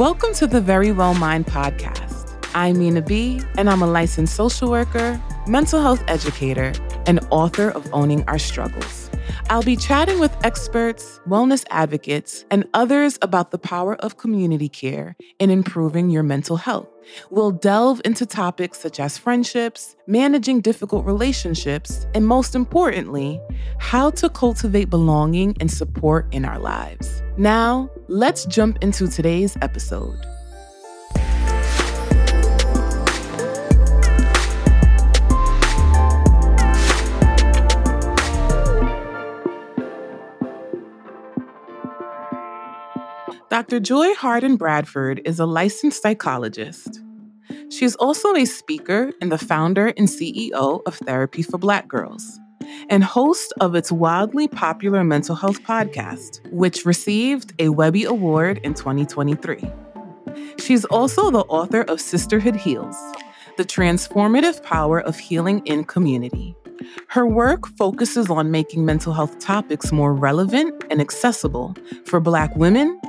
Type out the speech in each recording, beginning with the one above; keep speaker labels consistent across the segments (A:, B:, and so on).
A: Welcome to the Verywell Mind podcast. I'm Minaa B, and I'm a licensed social worker, mental health educator, and author of Owning Our Struggles. I'll be chatting with experts, wellness advocates, and others about the power of community care in improving your mental health. We'll delve into topics such as friendships, managing difficult relationships, and most importantly, how to cultivate belonging and support in our lives. Now, let's jump into today's episode. Dr. Joy Harden Bradford is a licensed psychologist. She is also a speaker and the founder and CEO of Therapy for Black Girls and host of its wildly popular mental health podcast, which received a Webby Award in 2023. She's also the author of Sisterhood Heals The Transformative Power of Healing in Community. Her work focuses on making mental health topics more relevant and accessible for Black women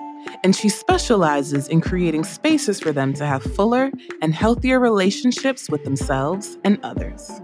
A: and she specializes in creating spaces for them to have fuller and healthier relationships with themselves and others.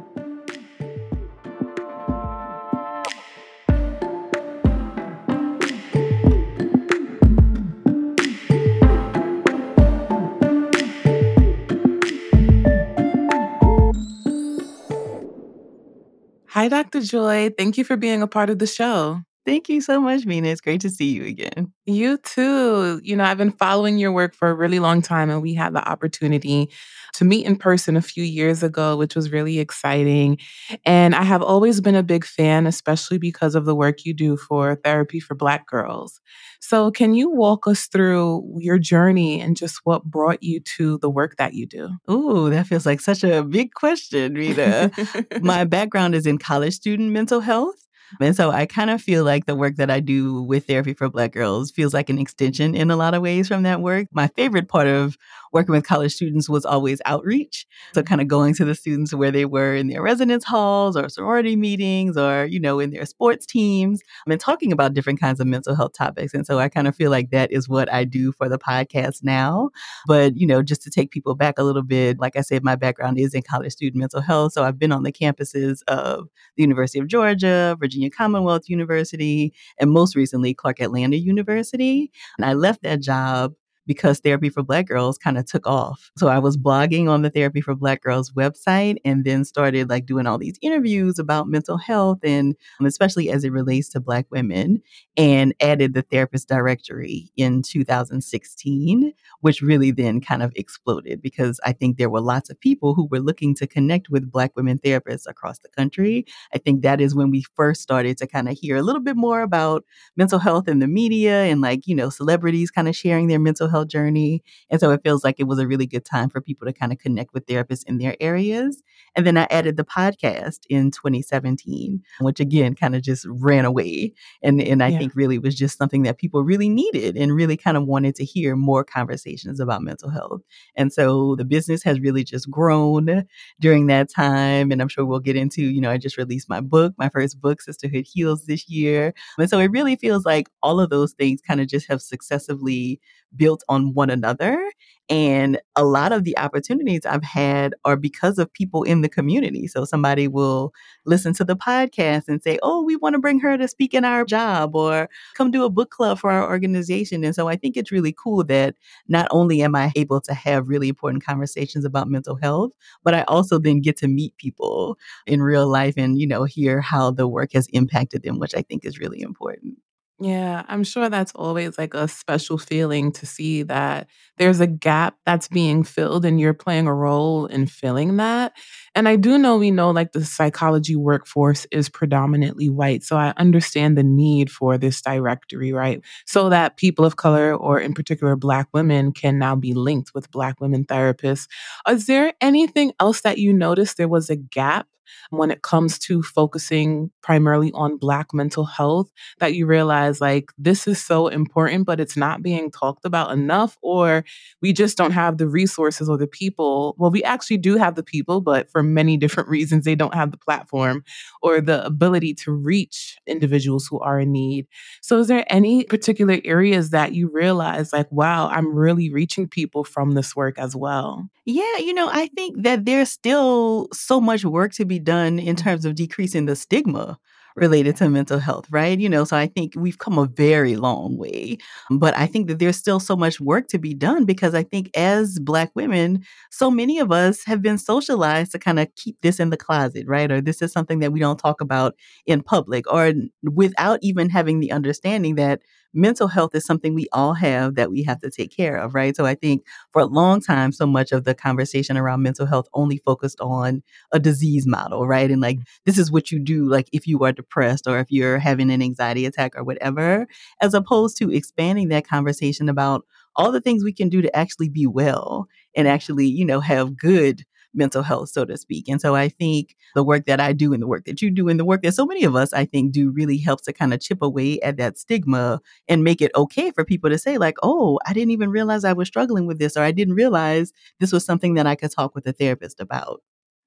A: Hi, Dr. Joy. Thank you for being a part of the show.
B: Thank you so much, Minaa. It's great to see you again.
A: You too. You know, I've been following your work for a really long time, and we had the opportunity to meet in person a few years ago, which was really exciting. And I have always been a big fan, especially because of the work you do for Therapy for Black Girls. So, can you walk us through your journey and just what brought you to the work that you do?
B: Ooh, that feels like such a big question, Rita. My background is in college student mental health. And so I kind of feel like the work that I do with Therapy for Black Girls feels like an extension in a lot of ways from that work. My favorite part of working with college students was always outreach. So kind of going to the students where they were in their residence halls or sorority meetings or, you know, in their sports teams and talking about different kinds of mental health topics. And so I kind of feel like that is what I do for the podcast now. But, you know, just to take people back a little bit, like I said, my background is in college student mental health. So I've been on the campuses of the University of Georgia, Virginia Commonwealth University, and most recently Clark Atlanta University. And I left that job because Therapy for Black Girls kind of took off. So I was blogging on the Therapy for Black Girls website and then started like doing all these interviews about mental health and um, especially as it relates to Black women and added the therapist directory in 2016, which really then kind of exploded because I think there were lots of people who were looking to connect with Black women therapists across the country. I think that is when we first started to kind of hear a little bit more about mental health in the media and like, you know, celebrities kind of sharing their mental health health journey. And so it feels like it was a really good time for people to kind of connect with therapists in their areas. And then I added the podcast in 2017, which again kind of just ran away. And, and I yeah. think really was just something that people really needed and really kind of wanted to hear more conversations about mental health. And so the business has really just grown during that time. And I'm sure we'll get into, you know, I just released my book, my first book, Sisterhood Heals, this year. And so it really feels like all of those things kind of just have successively built on one another. And a lot of the opportunities I've had are because of people in the community. So somebody will listen to the podcast and say, Oh, we want to bring her to speak in our job or come do a book club for our organization. And so I think it's really cool that not only am I able to have really important conversations about mental health, but I also then get to meet people in real life and, you know, hear how the work has impacted them, which I think is really important.
A: Yeah, I'm sure that's always like a special feeling to see that there's a gap that's being filled and you're playing a role in filling that. And I do know we know like the psychology workforce is predominantly white. So I understand the need for this directory, right? So that people of color or in particular Black women can now be linked with Black women therapists. Is there anything else that you noticed there was a gap when it comes to focusing primarily on Black mental health that you realize like this is so important, but it's not being talked about enough, or we just don't have the resources or the people? Well, we actually do have the people, but for many different reasons, they don't have the platform or the ability to reach individuals who are in need. So, is there any particular areas that you realize, like, wow, I'm really reaching people from this work as well?
B: Yeah, you know, I think that there's still so much work to be done in terms of decreasing the stigma related to mental health, right? You know, so I think we've come a very long way. But I think that there's still so much work to be done because I think as Black women, so many of us have been socialized to kind of keep this in the closet, right? Or this is something that we don't talk about in public, or without even having the understanding that mental health is something we all have that we have to take care of, right? So I think for a long time, so much of the conversation around mental health only focused on a disease model, right? And like, mm-hmm. this is what you do, like, if you are depressed or if you're having an anxiety attack or whatever, as opposed to expanding that conversation about all the things we can do to actually be well and actually, you know, have good mental health, so to speak. And so I think the work that I do and the work that you do and the work that so many of us, I think, do really helps to kind of chip away at that stigma and make it okay for people to say, like, oh, I didn't even realize I was struggling with this, or I didn't realize this was something that I could talk with a therapist about.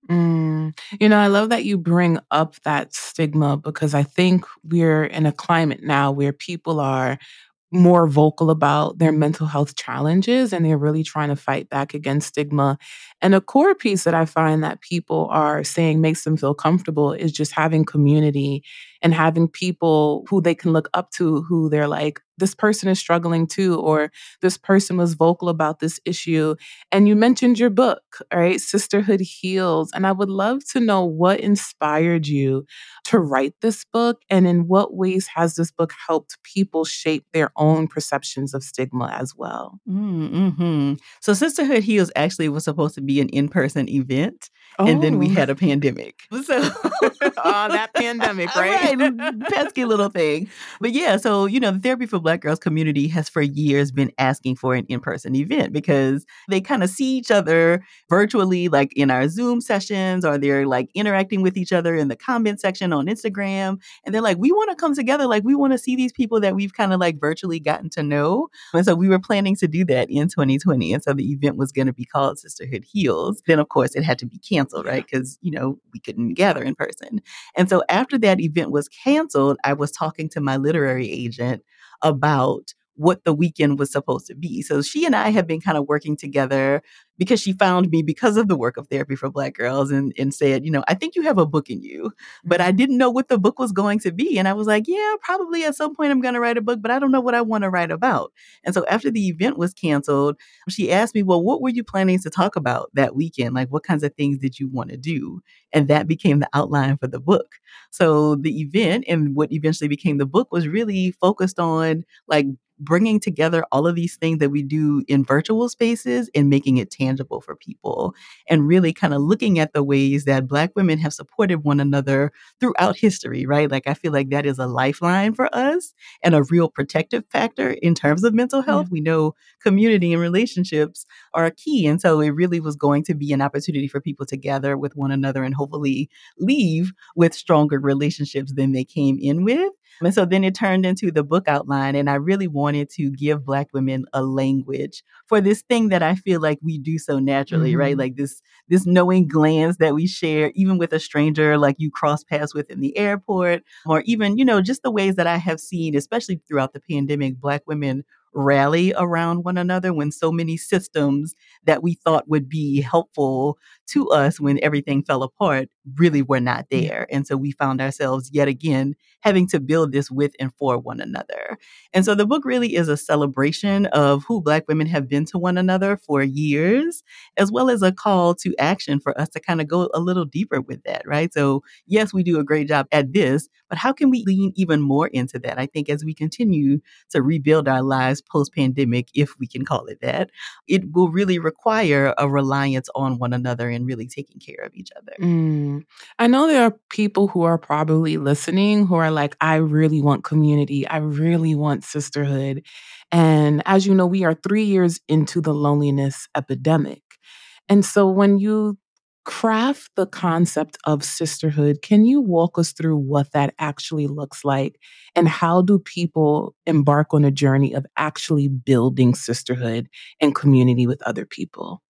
A: Mm. You know, I love that you bring up that stigma because I think we're in a climate now where people are more vocal about their mental health challenges and they're really trying to fight back against stigma. And a core piece that I find that people are saying makes them feel comfortable is just having community and having people who they can look up to who they're like, this person is struggling too, or this person was vocal about this issue. And you mentioned your book, right? Sisterhood Heals. And I would love to know what inspired you to write this book and in what ways has this book helped people shape their own perceptions of stigma as well?
B: Mm-hmm. So, Sisterhood Heals actually was supposed to be an in person event. Oh. And then we oh. had a oh. pandemic.
A: So, oh, that pandemic, right?
B: right? Pesky little thing. But yeah, so, you know, the Therapy for Black Girls community has for years been asking for an in person event because they kind of see each other virtually, like in our Zoom sessions, or they're like interacting with each other in the comment section on Instagram. And they're like, we want to come together. Like, we want to see these people that we've kind of like virtually gotten to know. And so we were planning to do that in 2020. And so the event was going to be called Sisterhood Heals. Then, of course, it had to be canceled, right? Because, you know, we couldn't gather in person. And so after that event was canceled, I was talking to my literary agent about what the weekend was supposed to be. So she and I have been kind of working together because she found me because of the work of therapy for black girls and, and said, you know, I think you have a book in you, but I mm-hmm. didn't know what the book was going to be. And I was like, yeah, probably at some point I'm going to write a book, but I don't know what I want to write about. And so after the event was canceled, she asked me, well, what were you planning to talk about that weekend? Like, what kinds of things did you want to do? And that became the outline for the book. So the event and what eventually became the book was really focused on like bringing together all of these things that we do in virtual spaces and making it tangible for people and really kind of looking at the ways that black women have supported one another throughout history right? Like i feel like that is a lifeline for us and a real protective factor in terms of mental health. Yeah. we know community and relationships are key and so it really was going to be an opportunity for people to gather with one another and hopefully leave with stronger relationships than they came in with and so then it turned into the book outline. And I really wanted to give Black women a language for this thing that I feel like we do so naturally, mm-hmm. right? Like this, this knowing glance that we share, even with a stranger, like you cross paths with in the airport, or even, you know, just the ways that I have seen, especially throughout the pandemic, Black women rally around one another when so many systems that we thought would be helpful to us when everything fell apart really were not there. And so we found ourselves yet again having to build this with and for one another. And so the book really is a celebration of who Black women have been to one another for years, as well as a call to action for us to kind of go a little deeper with that, right? So, yes, we do a great job at this, but how can we lean even more into that? I think as we continue to rebuild our lives post pandemic, if we can call it that, it will really require a reliance on one another and really taking care of each other.
A: Mm. I know there are people who are probably listening who are like, I really want community. I really want sisterhood. And as you know, we are three years into the loneliness epidemic. And so when you craft the concept of sisterhood, can you walk us through what that actually looks like? And how do people embark on a journey of actually building sisterhood and community with other people?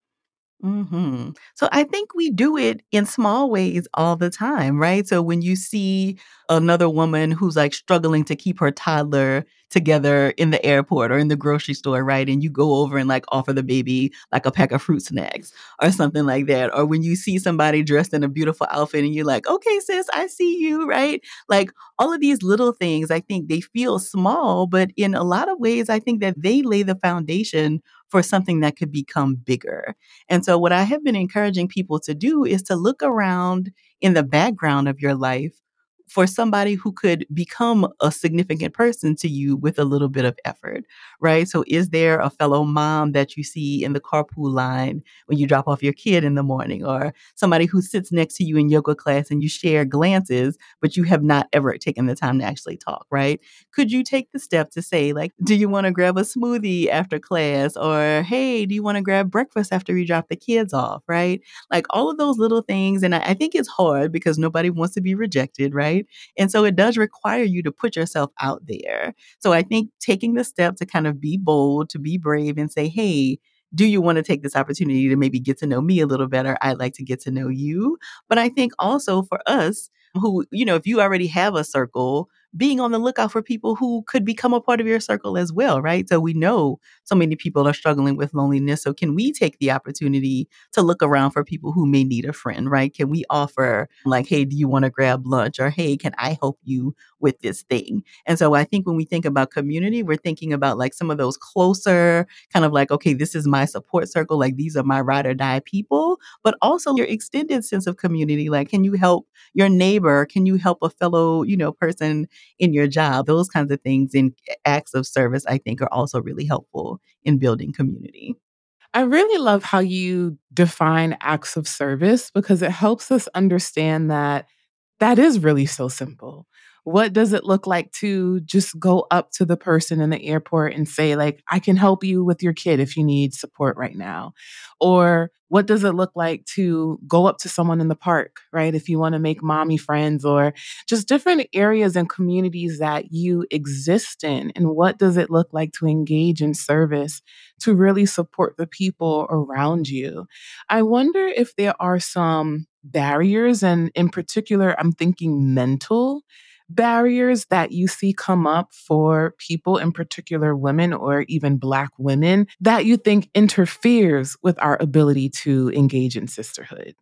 B: Hmm So I think we do it in small ways all the time, right? So when you see another woman who's like struggling to keep her toddler together in the airport or in the grocery store, right? And you go over and like offer the baby like a pack of fruit snacks or something like that. Or when you see somebody dressed in a beautiful outfit and you're like, okay, sis, I see you, right? Like all of these little things, I think they feel small, but in a lot of ways, I think that they lay the foundation for something that could become bigger. And so, what I have been encouraging people to do is to look around in the background of your life for somebody who could become a significant person to you with a little bit of effort, right? So, is there a fellow mom that you see in the carpool line when you drop off your kid in the morning, or somebody who sits next to you in yoga class and you share glances, but you have not ever taken the time to actually talk, right? Could you take the step to say, like, do you want to grab a smoothie after class? Or, hey, do you want to grab breakfast after you drop the kids off, right? Like, all of those little things. And I, I think it's hard because nobody wants to be rejected, right? Right? And so it does require you to put yourself out there. So I think taking the step to kind of be bold, to be brave and say, hey, do you want to take this opportunity to maybe get to know me a little better? I'd like to get to know you. But I think also for us, who, you know, if you already have a circle, being on the lookout for people who could become a part of your circle as well, right? So we know so many people are struggling with loneliness. So can we take the opportunity to look around for people who may need a friend, right? Can we offer like, hey, do you want to grab lunch? Or hey, can I help you with this thing? And so I think when we think about community, we're thinking about like some of those closer, kind of like, okay, this is my support circle, like these are my ride or die people, but also your extended sense of community. Like, can you help your neighbor? Can you help a fellow, you know, person in your job. Those kinds of things and acts of service, I think, are also really helpful in building community.
A: I really love how you define acts of service because it helps us understand that that is really so simple what does it look like to just go up to the person in the airport and say like i can help you with your kid if you need support right now or what does it look like to go up to someone in the park right if you want to make mm-hmm. mommy friends or just different areas and communities that you exist in and what does it look like to engage in service to really support the people around you? I wonder if there are some barriers and in particular i'm thinking mental barriers that you see come up for people, in particular women or even Black women, that you think interferes with our ability to engage in sisterhood?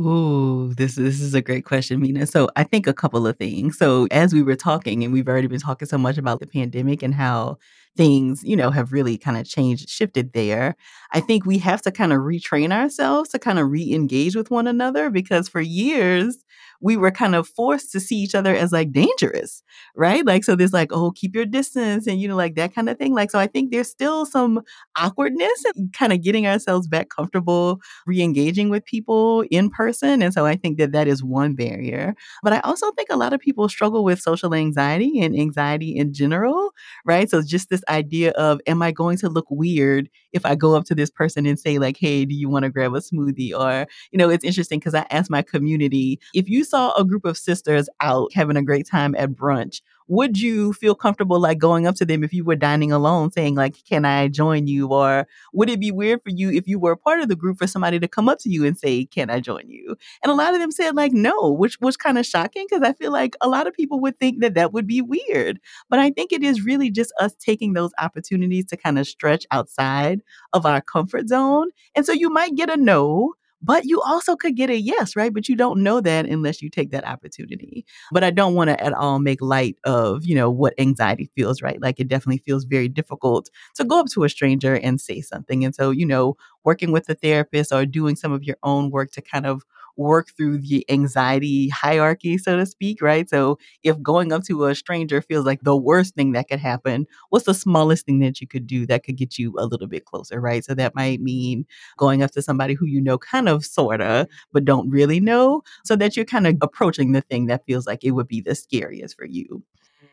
B: Ooh, this this is a great question, Minaa. So I think a couple of things. So as we were talking, and we've already been talking so much about the pandemic and how things, you know, have really kind of changed, shifted there. I think we have to kind of retrain ourselves to kind of re-engage with one another because for years we were kind of forced to see each other as like dangerous, right? Like, so there's like, oh, keep your distance and, you know, like that kind of thing. Like, so I think there's still some awkwardness and kind of getting ourselves back comfortable re engaging with people in person. And so I think that that is one barrier. But I also think a lot of people struggle with social anxiety and anxiety in general, right? So just this idea of, am I going to look weird if I go up to this person and say, like, hey, do you want to grab a smoothie? Or, you know, it's interesting because I asked my community, if you saw a group of sisters out having a great time at brunch, would you feel comfortable like going up to them if you were dining alone saying like can i join you? Or would it be weird for you if you were a part of the group for somebody to come up to you and say can i join you? And a lot of them said like no which was kind of shocking because i feel like a lot of people would think that that would be weird. But i think it is really just us taking those opportunities to kind of stretch outside of our comfort zone. And so you might get a no but you also could get a yes, right? But you don't know that unless you take that opportunity. But I don't want to at all make light of, you know, what anxiety feels, right? Like it definitely feels very difficult to go up to a stranger and say something. And so, you know, working with a therapist or doing some of your own work to kind of work through the anxiety hierarchy, so to speak, right? So if going up to a stranger feels like the worst thing that could happen, what's the smallest thing that you could do that could get you a little bit closer, right? So that might mean going up to somebody who you know kind of, sort of, but don't really know, so that you're kind of approaching the thing that feels like it would be the scariest for you.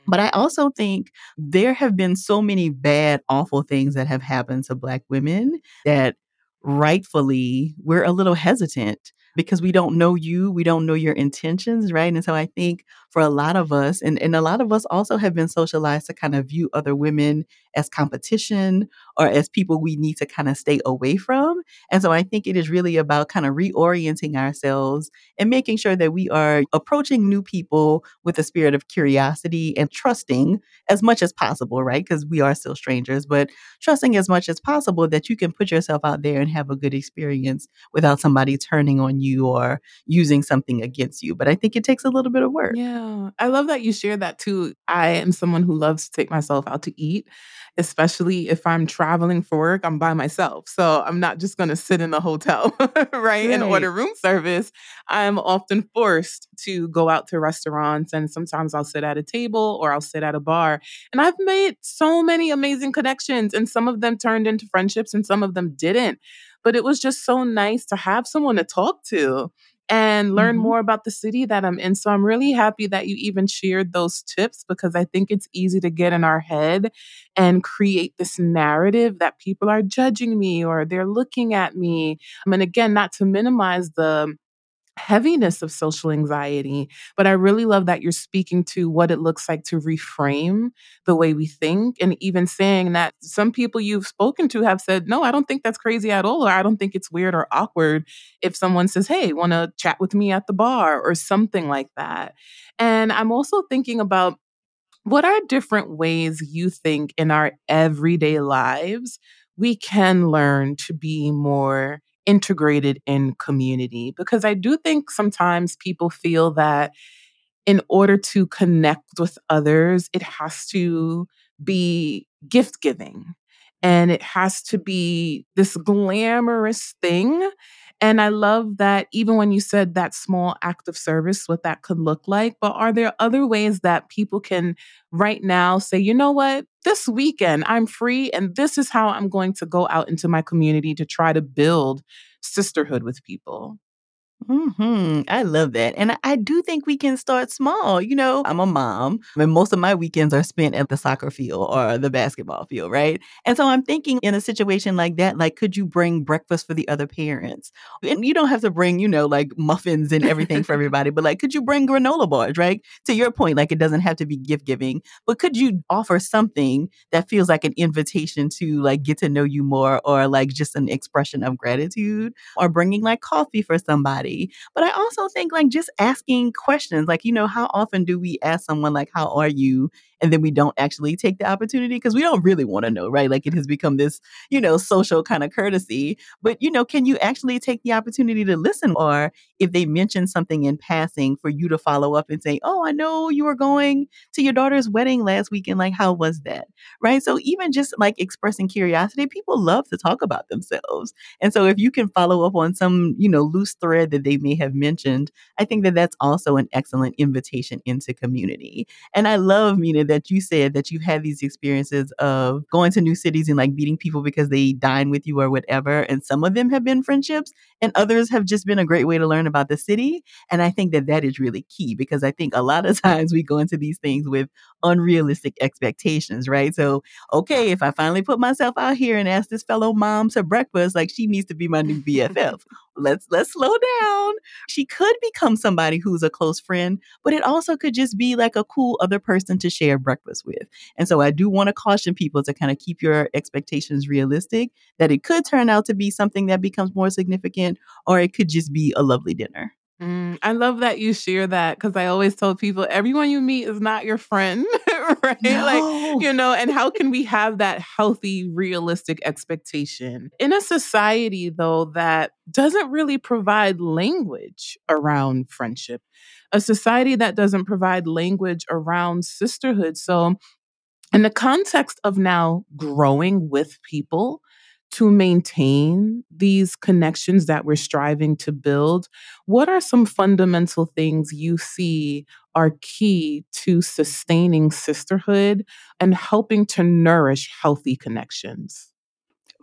B: But I also think there have been so many bad, awful things that have happened to Black women that rightfully we're a little hesitant because we don't know you, we don't know your intentions, right? And so I think for a lot of us, and, and a lot of us also have been socialized to kind of view other women as competition or as people we need to kind of stay away from. And so I think it is really about kind of reorienting ourselves and making sure that we are approaching new people with a spirit of curiosity and trusting as much as possible, right? Because we are still strangers, but trusting as much as possible that you can put yourself out there and have a good experience without somebody turning on you or using something against you. But I think it takes a little bit of work.
A: Yeah. I love that you share that too. I am someone who loves to take myself out to eat, especially if I'm traveling for work, I'm by myself. So I'm not just going to sit in the hotel, right, right, and order room service. I'm often forced to go out to restaurants and sometimes I'll sit at a table or I'll sit at a bar. And I've made so many amazing connections and some of them turned into friendships and some of them didn't. But it was just so nice to have someone to talk to and learn mm-hmm. more about the city that I'm in. So I'm really happy that you even shared those tips because I think it's easy to get in our head and create this narrative that people are judging me or they're looking at me. I mean, again, not to minimize the heaviness of social anxiety. But I really love that you're speaking to what it looks like to reframe the way we think. And even saying that some people you've spoken to have said, no, I don't think that's crazy at all, or I don't think it's weird or awkward if someone says, hey, want to chat with me at the bar or something like that. And I'm also thinking about what are different ways you think in our everyday lives we can learn to be more integrated in community because I do think sometimes people feel that in order to connect with others, it has to be gift giving and it has to be this glamorous thing. And I love that even when you said that small act of service, what that could look like. But are there other ways that people can right now say, you know what, this weekend I'm free and this is how I'm going to go out into my community to try to build sisterhood with people?
B: Hmm. I love that, and I, I do think we can start small. You know, I'm a mom, and most of my weekends are spent at the soccer field or the basketball field, right? And so I'm thinking, in a situation like that, like, could you bring breakfast for the other parents? And you don't have to bring, you know, like muffins and everything for everybody, but like, could you bring granola bars, right? To your point, like, it doesn't have to be gift giving, but could you offer something that feels like an invitation to like get to know you more, or like just an expression of gratitude, or bringing like coffee for somebody? But I also think like just asking questions, like, you know, how often do we ask someone, like, how are you? and then we don't actually take the opportunity because we don't really want to know, right? Like it has become this, you know, social kind of courtesy. But, you know, can you actually take the opportunity to listen? Or if they mention something in passing, for you to follow up and say, Oh, I know you were going to your daughter's wedding last weekend. Like, how was that? Right. So even just like expressing curiosity, people love to talk about themselves. And so if you can follow up on some, you know, loose thread that they may have mentioned, I think that that's also an excellent invitation into community. And I love, Minaa, that you said that you've had these experiences of going to new cities and like meeting people because they dine with you or whatever. And some of them have been friendships and others have just been a great way to learn about the city. And I think that that is really key because I think a lot of times we go into these things with unrealistic expectations, right? So, okay, if I finally put myself out here and ask this fellow mom to breakfast, like she needs to be my new BFF. Let's let's slow down. She could become somebody who's a close friend, but it also could just be like a cool other person to share breakfast with. And so I do want to caution people to kind of keep your expectations realistic that it could turn out to be something that becomes more significant or it could just be a lovely dinner.
A: Mm, I love that you share that because I always tell people everyone you meet is not your friend, right? No. Like, you know, and how can we have that healthy, realistic expectation in a society, though, that doesn't really provide language around friendship, a society that doesn't provide language around sisterhood? So, in the context of now growing with people, to maintain these connections that we're striving to build, what are some fundamental things you see are key to sustaining sisterhood and helping to nourish healthy connections?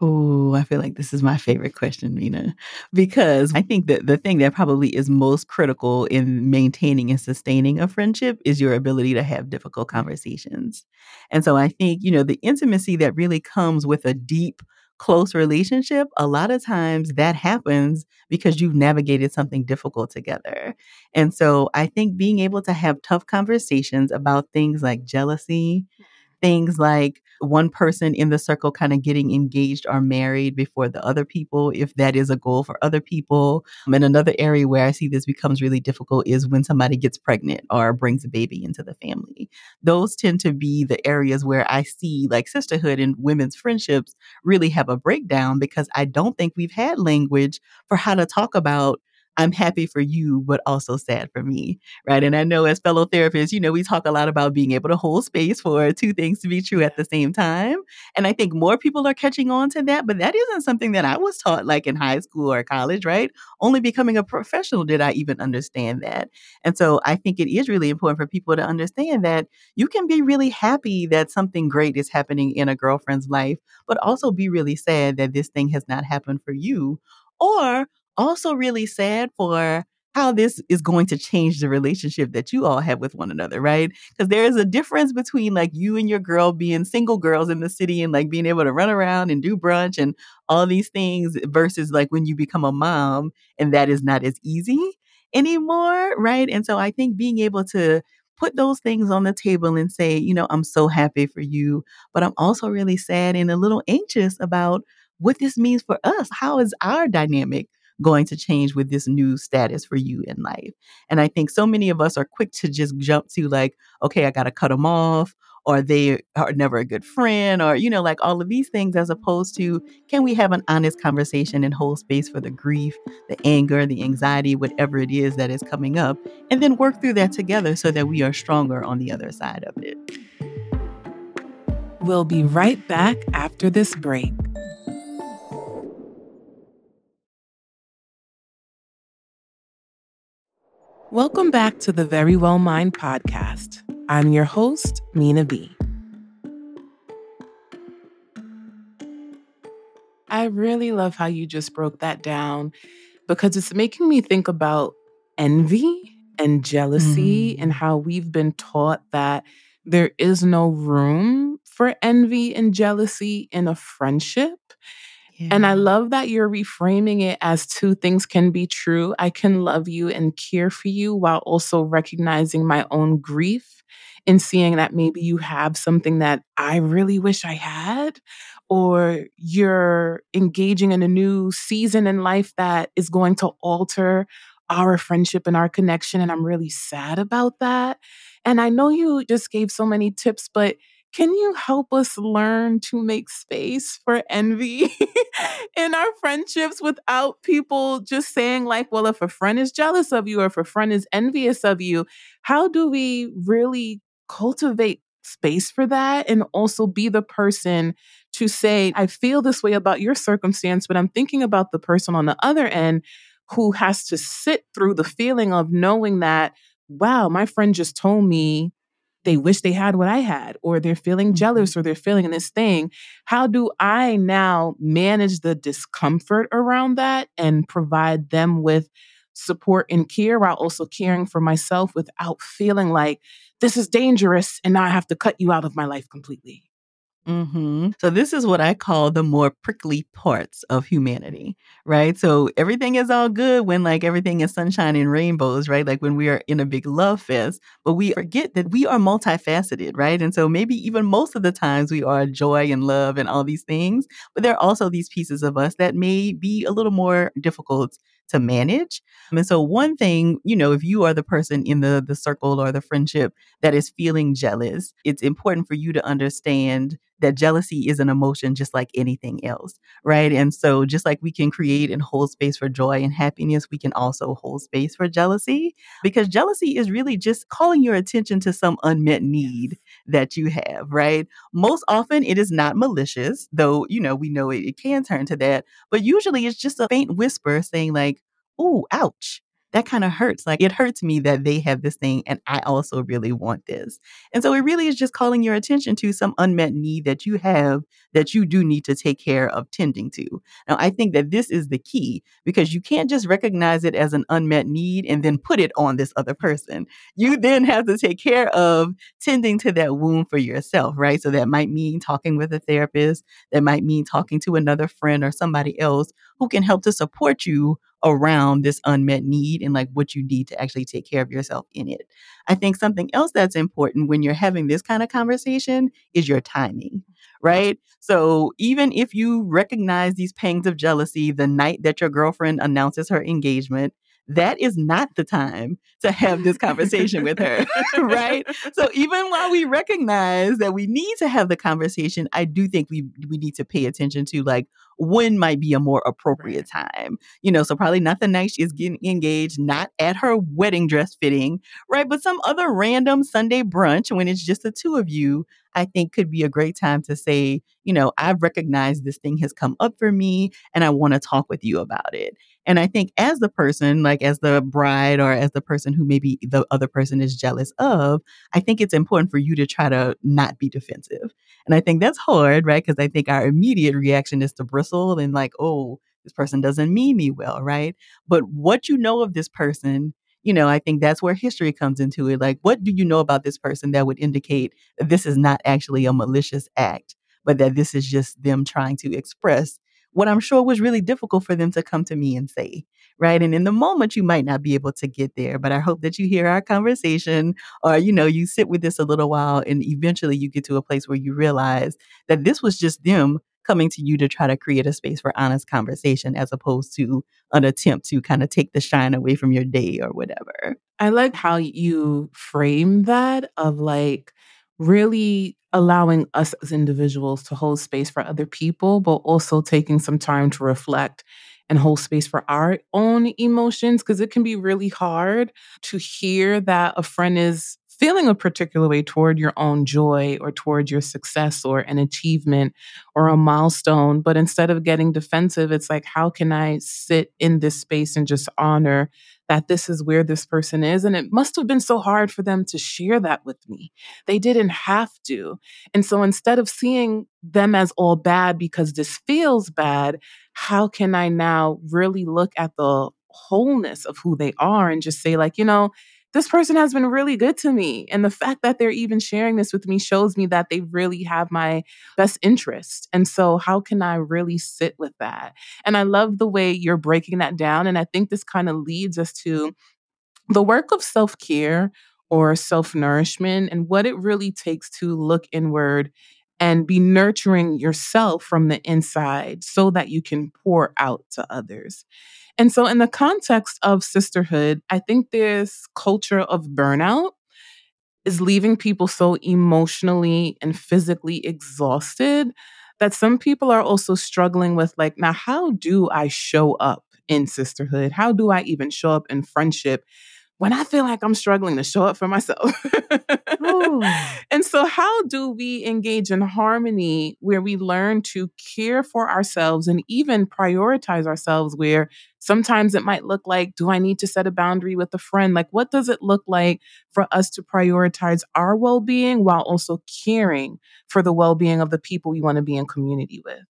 B: Oh, I feel like this is my favorite question, Minaa, because I think that the thing that probably is most critical in maintaining and sustaining a friendship is your ability to have difficult conversations. And so I think, you know, the intimacy that really comes with a deep close relationship, a lot of times that happens because you've navigated something difficult together. And so I think being able to have tough conversations about things like jealousy, things like one person in the circle kind of getting engaged or married before the other people, if that is a goal for other people. And another area where I see this becomes really difficult is when somebody gets pregnant or brings a baby into the family. Those tend to be the areas where I see like sisterhood and women's friendships really have a breakdown because I don't think we've had language for how to talk about I'm happy for you, but also sad for me. Right. And I know as fellow therapists, you know, we talk a lot about being able to hold space for two things to be true at the same time. And I think more people are catching on to that, but that isn't something that I was taught like in high school or college, right? Only becoming a professional did I even understand that. And so I think it is really important for people to understand that you can be really happy that something great is happening in a girlfriend's life, but also be really sad that this thing has not happened for you. Or also really sad for how this is going to change the relationship that you all have with one another, right? Because there is a difference between like you and your girl being single girls in the city and like being able to run around and do brunch and all these things versus like when you become a mom and that is not as easy anymore, right? And so I think being able to put those things on the table and say, you know, I'm so happy for you, but I'm also really sad and a little anxious about what this means for us. How is our dynamic going to change with this new status for you in life. And I think so many of us are quick to just jump to like, okay, I got to cut them off or they are never a good friend or you know like all of these things as opposed to can we have an honest conversation and hold space for the grief the anger the anxiety whatever it is that is coming up and then work through that together so that we are stronger on the other side of it
A: we'll be right back after this break Welcome back to the Verywell Mind podcast. I'm your host, Minaa B. I really love how you just broke that down because it's making me think about envy and jealousy mm. and how we've been taught that there is no room for envy and jealousy in a friendship. And I love that you're reframing it as two things can be true. I can love you and care for you while also recognizing my own grief and seeing that maybe you mm-hmm. have something that I really wish I had, or you're engaging in a new season in life that is going to alter our friendship and our connection. And I'm really sad about that. And I know you just gave so many tips, but can you help us learn to make space for envy in our friendships without people just saying, like, well, if a friend is jealous of you or if a friend is envious of you, how do we really cultivate space for that and also be the person to say, I feel this way about your circumstance, but I'm thinking about the person on the other end who has to sit through the feeling of knowing that, wow, my friend just told me they wish they had what I had, or they're feeling mm-hmm. jealous, or they're feeling this thing. How do I now manage the discomfort around that and provide them with support and care while also caring for myself without feeling like this is dangerous and now I have to cut you out of my life completely?
B: Mm-hmm. So this is what I call the more prickly parts of humanity, right? So everything is all good when like everything is sunshine and rainbows, right? Like when we are in a big love fest, but we forget that we are multifaceted, right? And so maybe even most of the times we are joy and love and all these things, but there are also these pieces of us that may be a little more difficult to manage. And so one thing, you know, if you are the person in the the circle or the friendship that is feeling jealous, it's important for you to understand that jealousy is an emotion just like anything else, right? And so just like we can create and hold space for joy and happiness, we can also hold space for jealousy because jealousy is really just calling your attention to some unmet need that you have, right? Most often it is not malicious, though, you know, we know it, it can turn to that, but usually it's just a faint whisper saying like, "Ooh, ouch." that kind of hurts. Like it hurts me that they have this thing and I also really want this. And so it really is just calling your attention to some unmet need that you have that you do need to take care of tending to. Now, I think that this is the key because you can't just recognize it as an unmet need and then put it on this other person. You then have to take care of tending to that wound for yourself, right? So that might mean talking with a therapist, that might mean talking to another friend or somebody else who can help to support you around this unmet need and like what you need to actually take care of yourself in it. I think something else that's important when you're having this kind of conversation is your timing, right? So even if you recognize these pangs of jealousy the night that your girlfriend announces her engagement, that is not the time to have this conversation with her, right? So even while we recognize that we need to have the conversation, I do think we we need to pay attention to like when might be a more appropriate time. You know, so probably not the night she's getting engaged, not at her wedding dress fitting, right? But some other random Sunday brunch when it's just the two of you, I think could be a great time to say, you know, I've recognized this thing has come up for me and I want to talk with you about it. And I think as the person, like as the bride or as the person who maybe the other person is jealous of, I think it's important for you to try to not be defensive. And I think that's hard, right? Because I think our immediate reaction is to bristle and like, oh, this person doesn't mean me well, right? But what you know of this person, you know, I think that's where history comes into it. Like, what do you know about this person that would indicate that this is not actually a malicious act, but that this is just them trying to express what I'm sure was really difficult for them to come to me and say, right? And in the moment, you might not be able to get there, but I hope that you hear our conversation or, you know, you sit with this a little while and eventually you get to a place where you realize that this was just them coming to you to try to create a space for honest conversation as opposed to an attempt to kind of take the shine away from your day or whatever.
A: I like how you frame that of like, really allowing us as individuals to hold space for other people, but also taking some time to reflect and hold space for our own emotions because it can be really hard to hear that a friend is feeling a particular way toward your own joy or toward your success or an achievement or a milestone. But instead of getting defensive, it's like, how can I sit in this space and just honor that this is where this person is. And it must have been so hard for them to share that with me. They didn't have to. And so instead of seeing them as all bad because this feels bad, how can I now really look at the wholeness of who they are and just say, like, you know, this person has been really good to me. And the fact that they're even sharing this with me shows me that they really have my best interest. And so, how can I really sit with that? And I love the way you're breaking that down. And I think this kind of leads us to the work of self care or self nourishment and what it really takes to look inward and be nurturing yourself from the inside so that you can pour out to others. And so, in the context of sisterhood, I think this culture of burnout is leaving people so emotionally and physically exhausted that some people are also struggling with, like, now, how do I show up in sisterhood? How do I even show up in friendship when I feel like I'm struggling to show up for myself. Oh. and so, how do we engage in harmony where we learn to care for ourselves and even prioritize ourselves? Where sometimes it might look like, do I need to set a boundary with a friend? Like, what does it look like for us to prioritize our well being while also caring for the well being of the people we want to be in community with?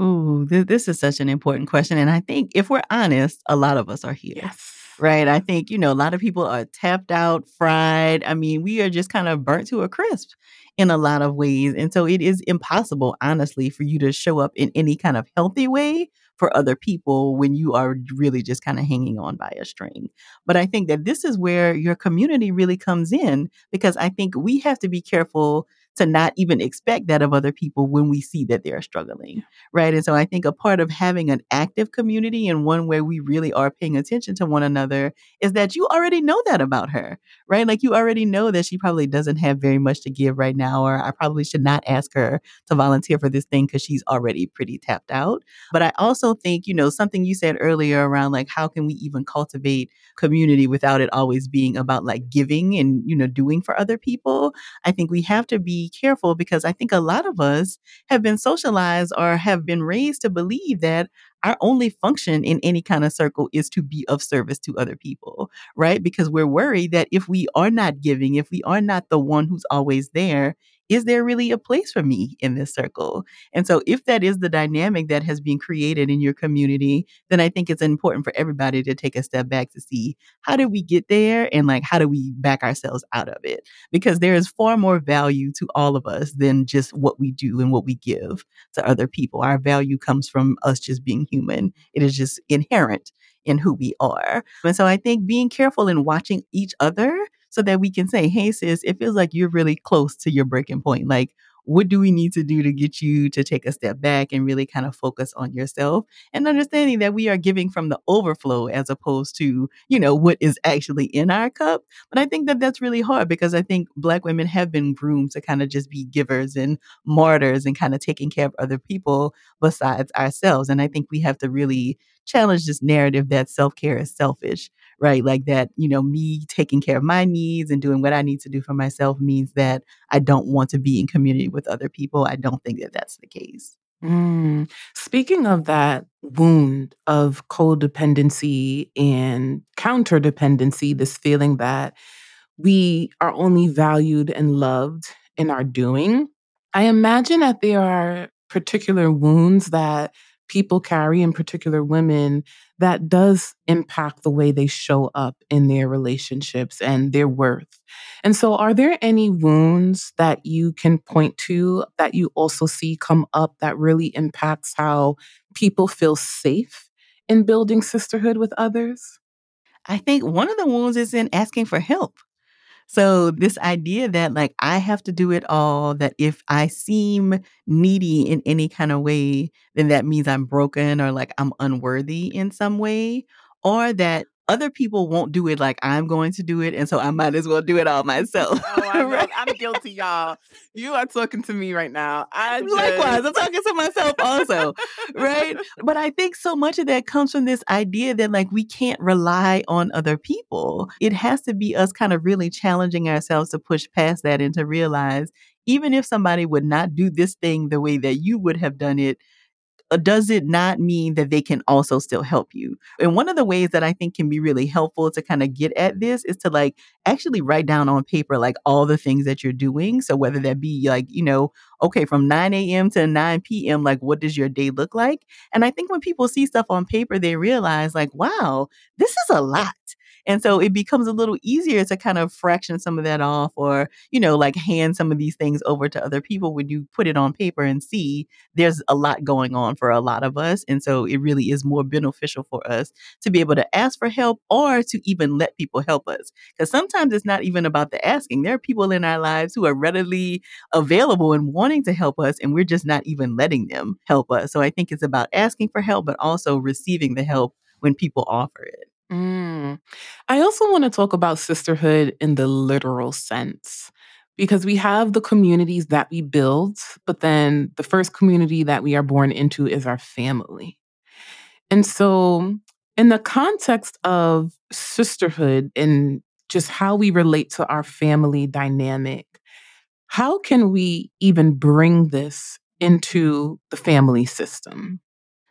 B: Ooh, th- this is such an important question. And I think if we're honest, a lot of us are here.
A: Yes
B: right? I think, you know, a lot of people are tapped out, fried. I mean, we are just kind of burnt to a crisp in a lot of ways. And so it is impossible, honestly, for you to show up in any kind of healthy way for other people when you are really just kind of hanging on by a string. But I think that this is where your community really comes in because I think we have to be careful to not even expect that of other people when we see that they're struggling. Right. And so I think a part of having an active community and one where we really are paying attention to one another is that you already know that about her. Right. Like you already know that she probably doesn't have very much to give right now, or I probably should not ask her to volunteer for this thing because she's already pretty tapped out. But I also think, you know, something you said earlier around like how can we even cultivate community without it always being about like giving and, you know, doing for other people. I think we have to be careful because I think a lot of us have been socialized or have been raised to believe that our only function in any kind of circle is to be of service to other people, right? Because we're worried that if we are not giving, if we are not the one who's always there, is there really a place for me in this circle? And so, if that is the dynamic that has been created in your community, then I think it's important for everybody to take a step back to see how did we get there and like how do we back ourselves out of it? Because there is far more value to all of us than just what we do and what we give to other people. Our value comes from us just being human, it is just inherent in who we are. And so I think being careful in watching each other so that we can say, hey, sis, it feels like you're really close to your breaking point. Like, what do we need to do to get you to take a step back and really kind of focus on yourself and understanding that we are giving from the overflow as opposed to you know what is actually in our cup but i think that that's really hard because i think black women have been groomed to kind of just be givers and martyrs and kind of taking care of other people besides ourselves and i think we have to really challenge this narrative that self-care is selfish right? Like that, you know, me taking care of my needs and doing what I need to do for myself means that I don't want to be in community with other people. I don't think that that's the case.
A: Mm. Speaking of that wound of codependency and counterdependency, this feeling that we are only valued and loved in our doing, I imagine that there are particular wounds that people carry, in particular women, that does impact the way they show up in their relationships and their worth. And so, are there any wounds that you can point to that you also see come up that really impacts how people feel safe in building sisterhood with others?
B: I think one of the wounds is in asking for help. So, this idea that like I have to do it all, that if I seem needy in any kind of way, then that means I'm broken or like I'm unworthy in some way, or that other people won't do it like I'm going to do it, and so I might as well do it all myself.
A: Oh, I right? I'm guilty, y'all. You are talking to me right now. I just...
B: likewise, I'm talking to myself also, right? But I think so much of that comes from this idea that like we can't rely on other people. It has to be us kind of really challenging ourselves to push past that and to realize even if somebody would not do this thing the way that you would have done it, Uh, does it not mean that they can also still help you? And one of the ways that I think can be really helpful to kind of get at this is to like actually write down on paper like all the things that you're doing. So whether that be like, you know, okay, from 9 a.m. to 9 p.m., like what does your day look like? And I think when people see stuff on paper, they realize like, wow, this is a lot. And so it becomes a little easier to kind of fraction some of that off or, you know, like hand some of these things over to other people when you put it on paper and see there's a lot going on for a lot of us. And so it really is more beneficial for us to be able to ask for help or to even let people help us. Because sometimes it's not even about the asking. There are people in our lives who are readily available and wanting to help us, and we're just not even letting them help us. So I think it's about asking for help, but also receiving the help when people offer it.
A: Mm. I also want to talk about sisterhood in the literal sense because we have the communities that we build, but then the first community that we are born into is our family. And so, in the context of sisterhood and just how we relate to our family dynamic, how can we even bring this into the family system?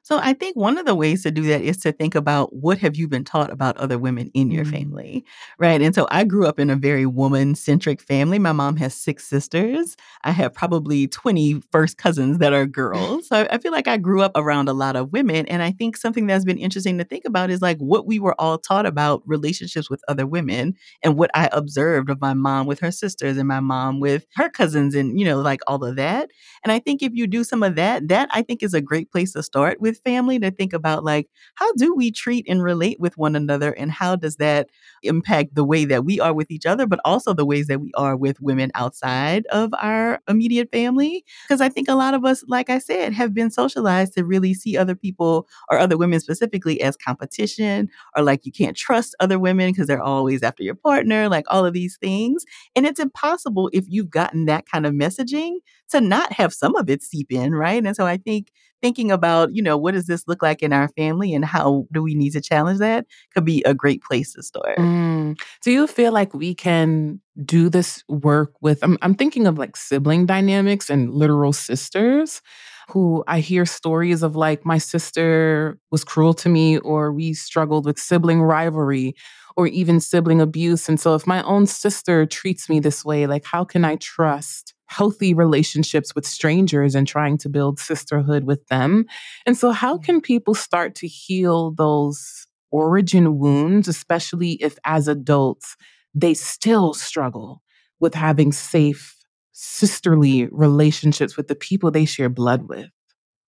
B: So I think one of the ways to do that is to think about what have you been taught about other women in your mm. family, right? And so I grew up in a very woman centric family. My mom has six sisters. I have probably 20 first cousins that are girls. So I feel like I grew up around a lot of women. And I think something that's been interesting to think about is like what we were all taught about relationships with other women and what I observed of my mom with her sisters and my mom with her cousins and, you know, like all of that. And I think if you do some of that, that I think is a great place to start with family to think about like how do we treat and relate with one another and how does that impact the way that we are with each other but also the ways that we are with women outside of our immediate family? Because i think a lot of us like i said have been socialized to really see other people or other women specifically as competition or like you can't trust other women because they're always after your partner like all of these things and it's impossible if you've gotten that kind of messaging to not have some of it seep in right? And so i think thinking about, you know, what does this look like in our family and how do we need to challenge that could be a great place to start.
A: Mm. Do you feel like we can do this work with, I'm, I'm thinking of like sibling dynamics and literal sisters. who I hear stories of like, my sister was cruel to me, or we struggled with sibling rivalry, or even sibling abuse. And so, if my own sister treats me this way, like, how can I trust healthy relationships with strangers and trying to build sisterhood with them? And so, how can people start to heal those origin wounds, especially if as adults they still struggle with having safe sisterly relationships with the people they share blood with.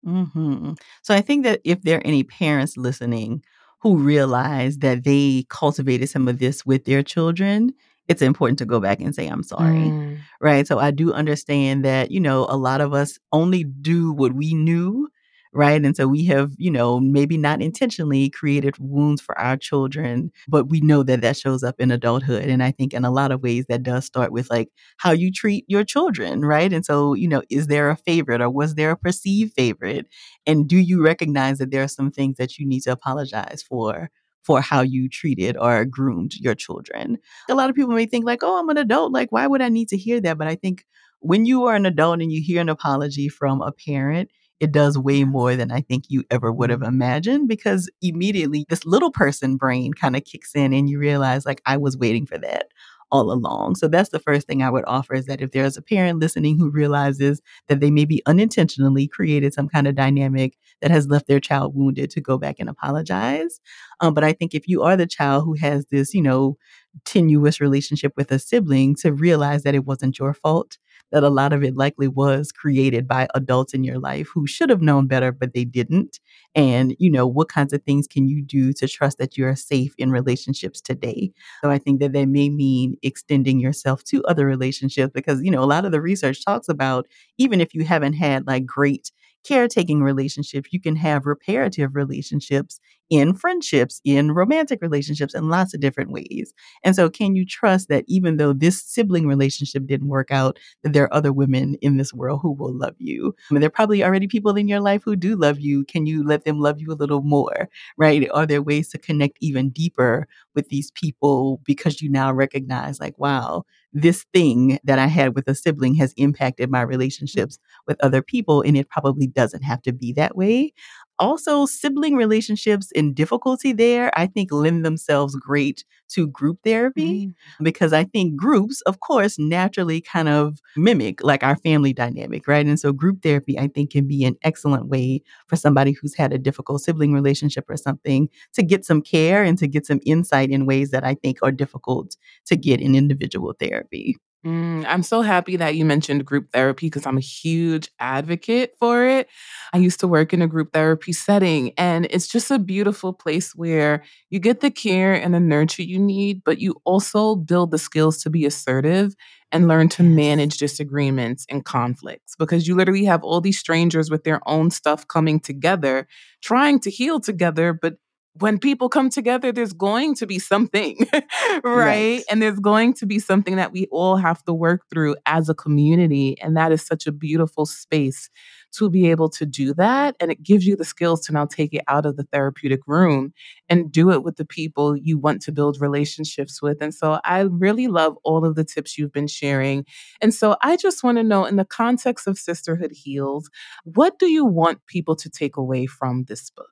B: hmm So I think that if there are any parents listening who realize that they cultivated some of this with their children, it's important to go back and say, I'm sorry.
A: Mm,
B: Right. So I do understand that, you know, a lot of us only do what we knew. Right. And so we have, you know, maybe not intentionally created wounds for our children, but we know that that shows up in adulthood. And I think in a lot of ways that does start with like how you treat your children. Right. And so, you know, is there a favorite or was there a perceived favorite? And do you recognize that there are some things that you need to apologize for? For how you treated or groomed your children. A lot of people may think, like, oh, I'm an adult. Like, why would I need to hear that? But I think when you are an adult and you hear an apology from a parent, it does way more than I think you ever would have imagined because immediately this little person brain kind of kicks in and you realize, like, I was waiting for that all along. So that's the first thing I would offer is that if there's a parent listening who realizes that they maybe unintentionally created some kind of dynamic that has left their child wounded, to go back and apologize. Um, but I think if you are the child who has this, you know, tenuous relationship with a sibling, to realize that it wasn't your fault that a lot of it likely was created by adults in your life who should have known better, but they didn't. And, you know, what kinds of things can you do to trust that you are safe in relationships today? So I think that that may mean extending yourself to other relationships because, you know, a lot of the research talks about even if you haven't had like great caretaking relationships, you can have reparative relationships in friendships, in romantic relationships, in lots of different ways. And so, can you trust that even though this sibling relationship didn't work out, that there are other women in this world who will love you? I mean, there are probably already people in your life who do love you. Can you let them love you a little more, right? Are there ways to connect even deeper with these people because you now recognize, like, wow, this thing that I had with a sibling has impacted my relationships mm. with other people, and it probably doesn't have to be that way. Also, sibling relationships and difficulty there, I think, lend themselves great to group therapy
A: mm,
B: because I think groups, of course, naturally kind of mimic like our family dynamic, right? And so, group therapy, I think, can be an excellent way for somebody who's had a difficult sibling relationship or something to get some care and to get some insight in ways that I think are difficult to get in individual therapy.
A: Mm. I'm so happy that you mentioned group therapy because I'm a huge advocate for it. I used to work in a group therapy setting, and it's just a beautiful place where you get the care and the nurture you need, but you also build the skills to be assertive and learn to manage disagreements and conflicts because you literally have all these strangers with their own stuff coming together, trying to heal together, but when people come together, there's going to be something, right?
B: Right.
A: And there's going to be something that we all have to work through as a community. And that is such a beautiful space to be able to do that. And it gives you the skills to now take it out of the therapeutic room and do it with the people you want to build relationships with. And so I really love all of the tips you've been sharing. And so I just want to know, in the context of Sisterhood Heals, what do you want people to take away from this book?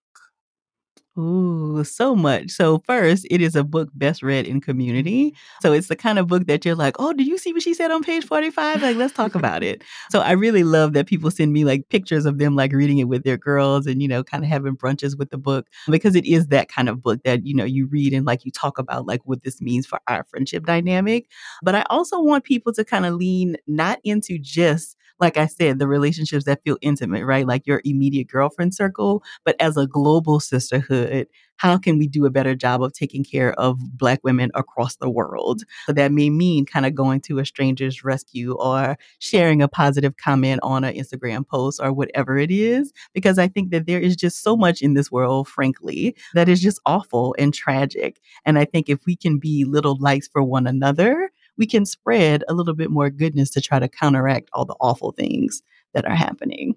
B: Ooh, so much. So first, it is a book best read in community. So it's the kind of book that you're like, "Oh, did you see what she said on page 45? Like, let's talk about it." So I really love that people send me like pictures of them like reading it with their girls and you know, kind of having brunches with the book because it is that kind of book that, you know, you read and like you talk about like what this means for our friendship dynamic. But I also want people to kind of lean not into just like I said, the relationships that feel intimate, right? Like your immediate girlfriend circle, but as a global sisterhood, how can we do a better job of taking care of Black women across the world? So that may mean kind of going to a stranger's rescue or sharing a positive comment on an Instagram post or whatever it is. Because I think that there is just so much in this world, frankly, that is just awful and tragic. And I think if we can be little lights for one another, we can spread a little bit more goodness to try to counteract all the awful things that are happening.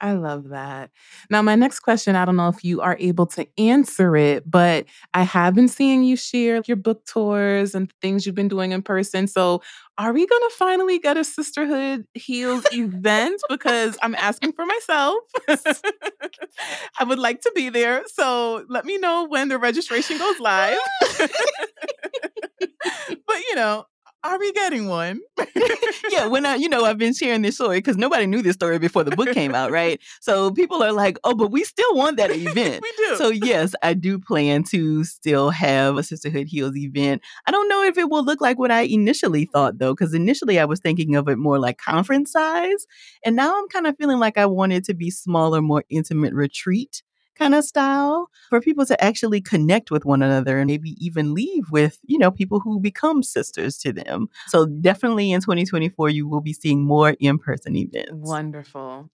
A: I love that. Now, my next question I don't know if you are able to answer it, but I have been seeing you share your book tours and things you've been doing in person. So, are we going to finally get a Sisterhood Heals event? Because I'm asking for myself. I would like to be there. So, let me know when the registration goes live. but, you know, are we getting one?
B: yeah, when I, you know, I've been sharing this story because nobody knew this story before the book came out, right? So people are like, oh, but we still want that event.
A: we do.
B: So yes, I do plan to still have a Sisterhood Heals event. I don't know if it will look like what I initially thought though, because initially I was thinking of it more like conference size. And now I'm kind of feeling like I want it to be smaller, more intimate retreat kind of style for people to actually connect with one another and maybe even leave with, you know, people who become sisters to them. So definitely in 2024, you will be seeing more in person events.
A: Wonderful.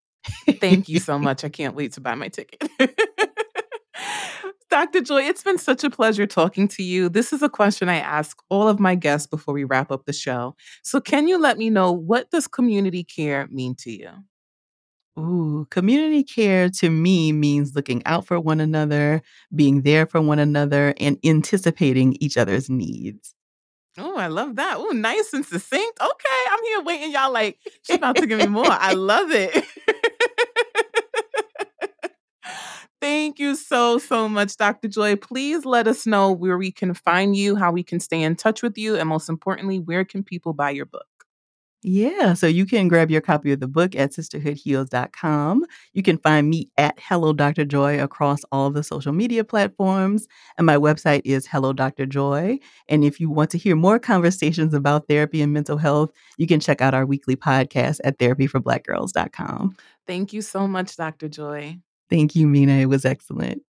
A: Thank you so much. I can't wait to buy my ticket. Dr. Joy, it's been such a pleasure talking to you. This is a question I ask all of my guests before we wrap up the show. So, can you let me know what does community care mean to you?
B: Ooh, community care to me means looking out for one another, being there for one another, and anticipating each other's needs.
A: Oh, I love that. Oh, nice and succinct. Okay, I'm here waiting. Y'all like, she's about to give me more. I love it. Thank you so, so much, Dr. Joy. Please let us know where we can find you, how we can stay in touch with you, and most importantly, where can people buy your book?
B: Yeah, so you can grab your copy of the book at sisterhoodheals.com. You can find me at Hello Dr. Joy across all the social media platforms. And my website is Hello Dr. Joy. And if you want to hear more conversations about therapy and mental health, you can check out our weekly podcast at therapyforblackgirls.com.
A: Thank you so much, Dr. Joy.
B: Thank you, Minaa. It was excellent.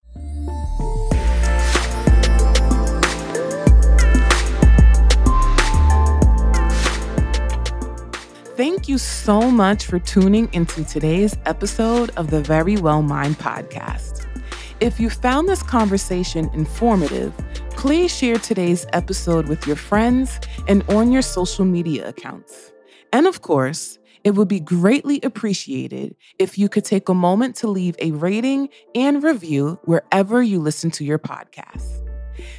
A: Thank you so much for tuning into today's episode of the Verywell Mind podcast. If you found this conversation informative, please share today's episode with your friends and on your social media accounts. And of course, it would be greatly appreciated if you could take a moment to leave a rating and review wherever you listen to your podcast.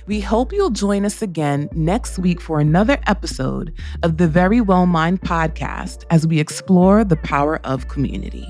A: We hope you'll join us again next week for another episode of the Verywell Mind podcast as we explore the power of community.